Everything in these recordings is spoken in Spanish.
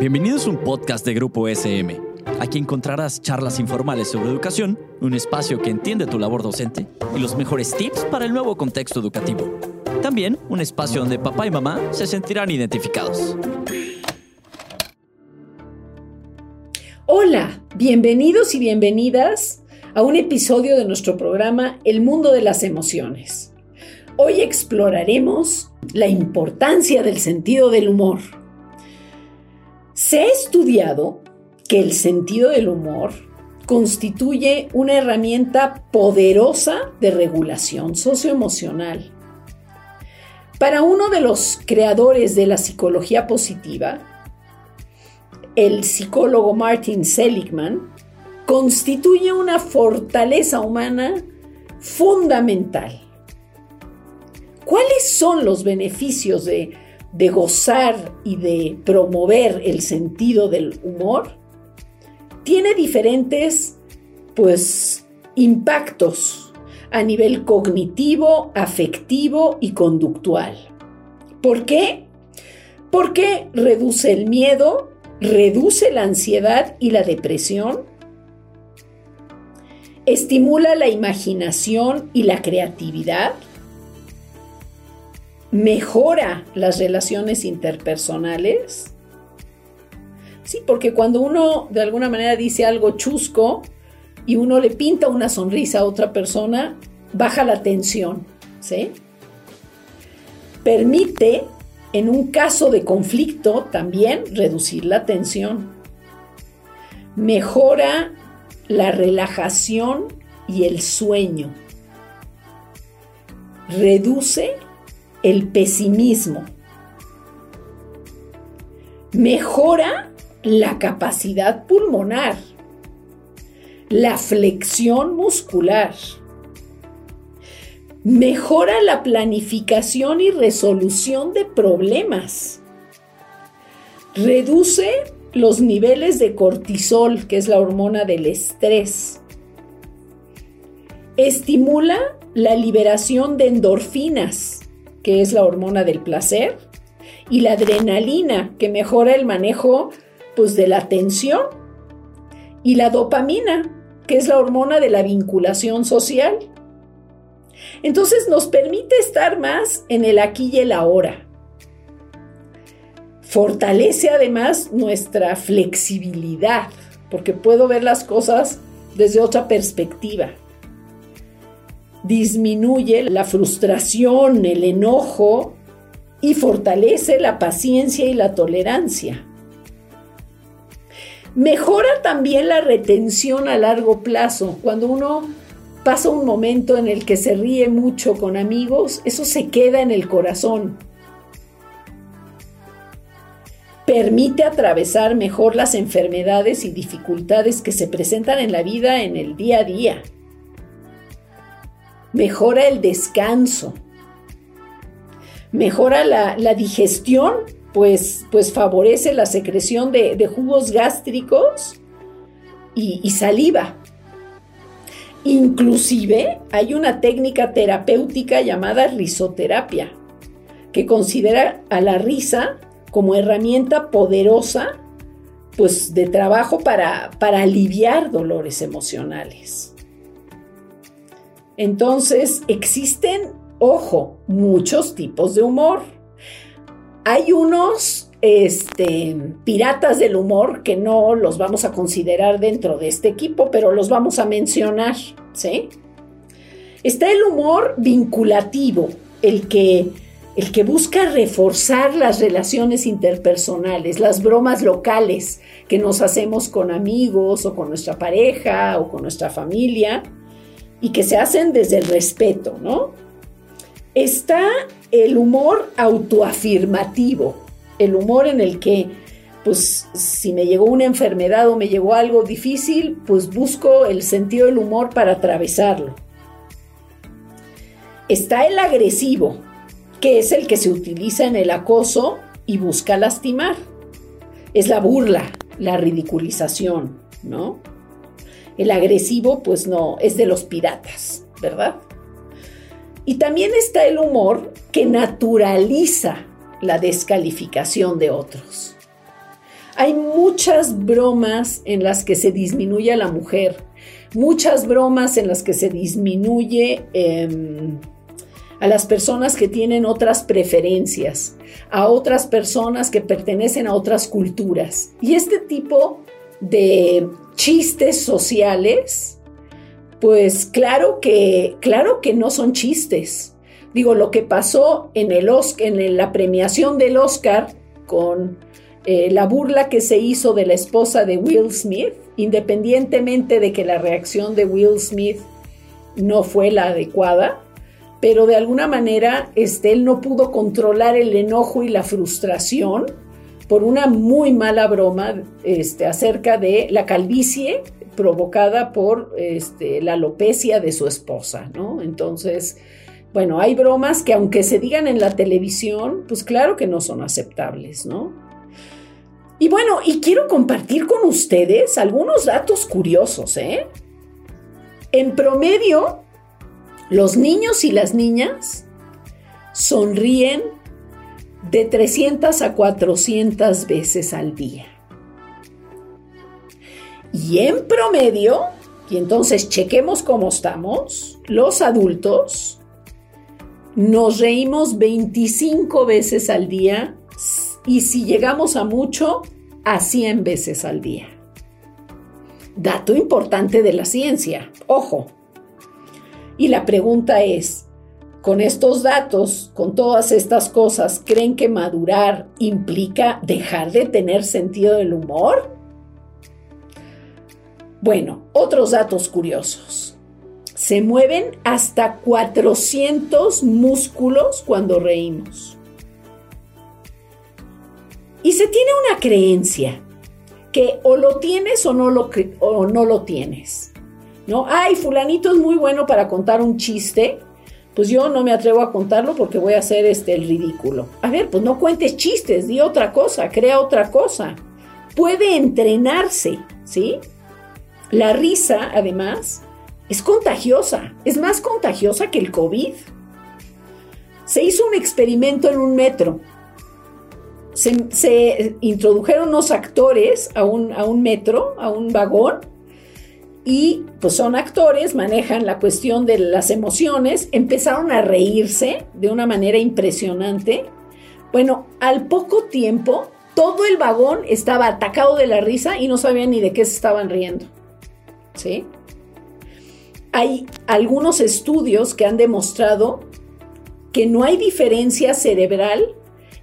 Bienvenidos a un podcast de Grupo SM. Aquí encontrarás charlas informales sobre educación, un espacio que entiende tu labor docente y los mejores tips para el nuevo contexto educativo. También un espacio donde papá y mamá se sentirán identificados. Hola, bienvenidos y bienvenidas a un episodio de nuestro programa El mundo de las emociones. Hoy exploraremos la importancia del sentido del humor. Se ha estudiado que el sentido del humor constituye una herramienta poderosa de regulación socioemocional. Para uno de los creadores de la psicología positiva, el psicólogo Martin Seligman, constituye una fortaleza humana fundamental. ¿Cuáles son los beneficios de, de gozar y de promover el sentido del humor? Tiene diferentes, pues, impactos a nivel cognitivo, afectivo y conductual. ¿Por qué? Porque reduce el miedo, reduce la ansiedad y la depresión, estimula la imaginación y la creatividad, mejora las relaciones interpersonales. Sí, porque cuando uno de alguna manera dice algo chusco y uno le pinta una sonrisa a otra persona, baja la tensión, ¿sí? Permite, en un caso de conflicto, también reducir la tensión. Mejora la relajación y el sueño. Reduce el pesimismo. Mejora la capacidad pulmonar, la flexión muscular. Mejora la planificación y resolución de problemas. Reduce los niveles de cortisol, que es la hormona del estrés. Estimula la liberación de endorfinas, que es la hormona del placer, y la adrenalina, que mejora el manejo pues, de la tensión, y la dopamina, que es la hormona de la vinculación social. Entonces nos permite estar más en el aquí y el ahora. Fortalece además nuestra flexibilidad, porque puedo ver las cosas desde otra perspectiva. Disminuye la frustración, el enojo y fortalece la paciencia y la tolerancia. Mejora también la retención a largo plazo. Cuando uno pasa un momento en el que se ríe mucho con amigos, eso se queda en el corazón permite atravesar mejor las enfermedades y dificultades que se presentan en la vida en el día a día. Mejora el descanso. Mejora la, digestión, pues, pues, favorece la secreción de, jugos gástricos y, y saliva. Inclusive hay una técnica terapéutica llamada risoterapia, que considera a la risa como herramienta poderosa pues de trabajo para, para aliviar dolores emocionales. Entonces, existen, ojo, muchos tipos de humor. Hay unos este, piratas del humor que no los vamos a considerar dentro de este equipo, pero los vamos a mencionar, ¿sí? Está el humor vinculativo, el que el que busca reforzar las relaciones interpersonales, las bromas locales que nos hacemos con amigos o con nuestra pareja o con nuestra familia y que se hacen desde el respeto, ¿no? Está el humor autoafirmativo, el humor en el que, pues, si me llegó una enfermedad o me llegó algo difícil, pues busco el sentido del humor para atravesarlo. Está el agresivo, que es el que se utiliza en el acoso y busca lastimar. Es la burla, la ridiculización, ¿no? El agresivo, pues no, es de los piratas, ¿verdad? Y también está el humor que naturaliza la descalificación de otros. Hay muchas bromas en las que se disminuye a la mujer, muchas bromas en las que se disminuye em, a las personas que tienen otras preferencias, a otras personas que pertenecen a otras culturas. Y este tipo de chistes sociales, pues claro que, claro que no son chistes. Digo, lo que pasó en, el en la premiación del Oscar con eh, la burla que se hizo de la esposa de Will Smith, independientemente de que la reacción de Will Smith no fue la adecuada, pero de alguna manera este, él no pudo controlar el enojo y la frustración por una muy mala broma este, acerca de la calvicie provocada por este, la alopecia de su esposa, ¿no? Entonces, bueno, hay bromas que aunque se digan en la televisión, pues claro que no son aceptables, ¿no? Y bueno, y quiero compartir con ustedes algunos datos curiosos, ¿eh? En promedio, los niños y las niñas sonríen de 300 a 400 veces al día. Y en promedio, y entonces chequemos cómo estamos, los adultos nos reímos 25 veces al día y si llegamos a mucho, a 100 veces al día. Dato importante de la ciencia, ojo. Y la pregunta es, con estos datos, con todas estas cosas, ¿creen que madurar implica dejar de tener sentido del humor? Bueno, otros datos curiosos. Se mueven hasta 400 músculos cuando reímos. Y se tiene una creencia que o lo tienes o no lo, o no lo tienes. ¿No? Ay, fulanito es muy bueno para contar un chiste, pues yo no me atrevo a contarlo porque voy a hacer este el ridículo. A ver, pues no cuentes chistes, di otra cosa, crea otra cosa. Puede entrenarse, ¿sí? La risa, además, es contagiosa, es más contagiosa que el COVID. Se hizo un experimento en un metro. Se, introdujeron unos actores a un, a un metro, a un vagón, y pues son actores, manejan la cuestión de las emociones, empezaron a reírse de una manera impresionante. Bueno, al poco tiempo todo el vagón estaba atacado de la risa y no sabían ni de qué se estaban riendo. ¿Sí? Hay algunos estudios que han demostrado que no hay diferencia cerebral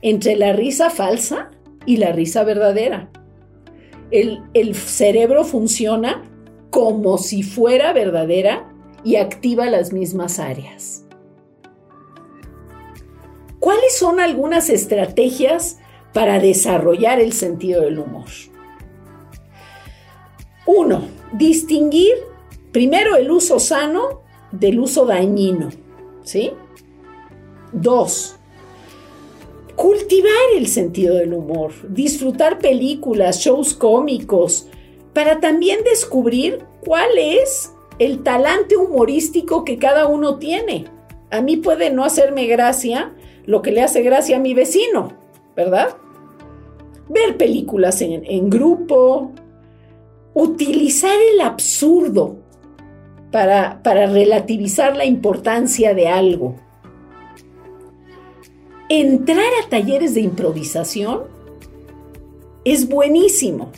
entre la risa falsa y la risa verdadera. El, el cerebro funciona como si fuera verdadera y activa las mismas áreas. ¿Cuáles son algunas estrategias para desarrollar el sentido del humor? Uno, distinguir primero el uso sano del uso dañino, ¿sí? Dos, cultivar el sentido del humor, disfrutar películas, shows cómicos, para también descubrir cuál es el talante humorístico que cada uno tiene. A mí puede no hacerme gracia lo que le hace gracia a mi vecino, ¿verdad? Ver películas en, grupo, utilizar el absurdo para, para relativizar la importancia de algo. Entrar a talleres de improvisación es buenísimo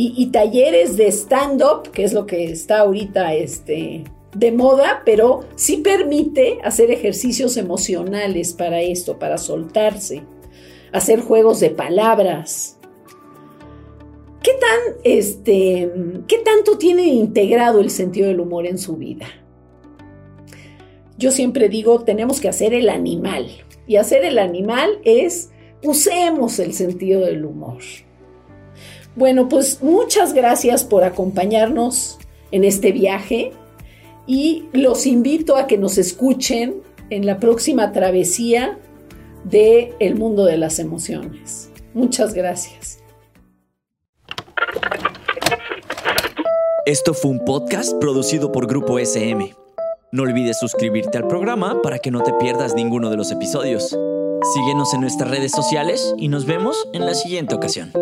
y, talleres de stand-up, que es lo que está ahorita este, de moda, pero sí permite hacer ejercicios emocionales para esto, para soltarse, hacer juegos de palabras. ¿Qué tan, este, qué tanto tiene integrado el sentido del humor en su vida? Yo siempre digo, tenemos que hacer el animal. Y hacer el animal es, usemos el sentido del humor. Bueno, pues muchas gracias por acompañarnos en este viaje y los invito a que nos escuchen en la próxima travesía de el mundo de las emociones. Muchas gracias. Esto fue un podcast producido por Grupo SM. No olvides suscribirte al programa para que no te pierdas ninguno de los episodios. Síguenos en nuestras redes sociales y nos vemos en la siguiente ocasión.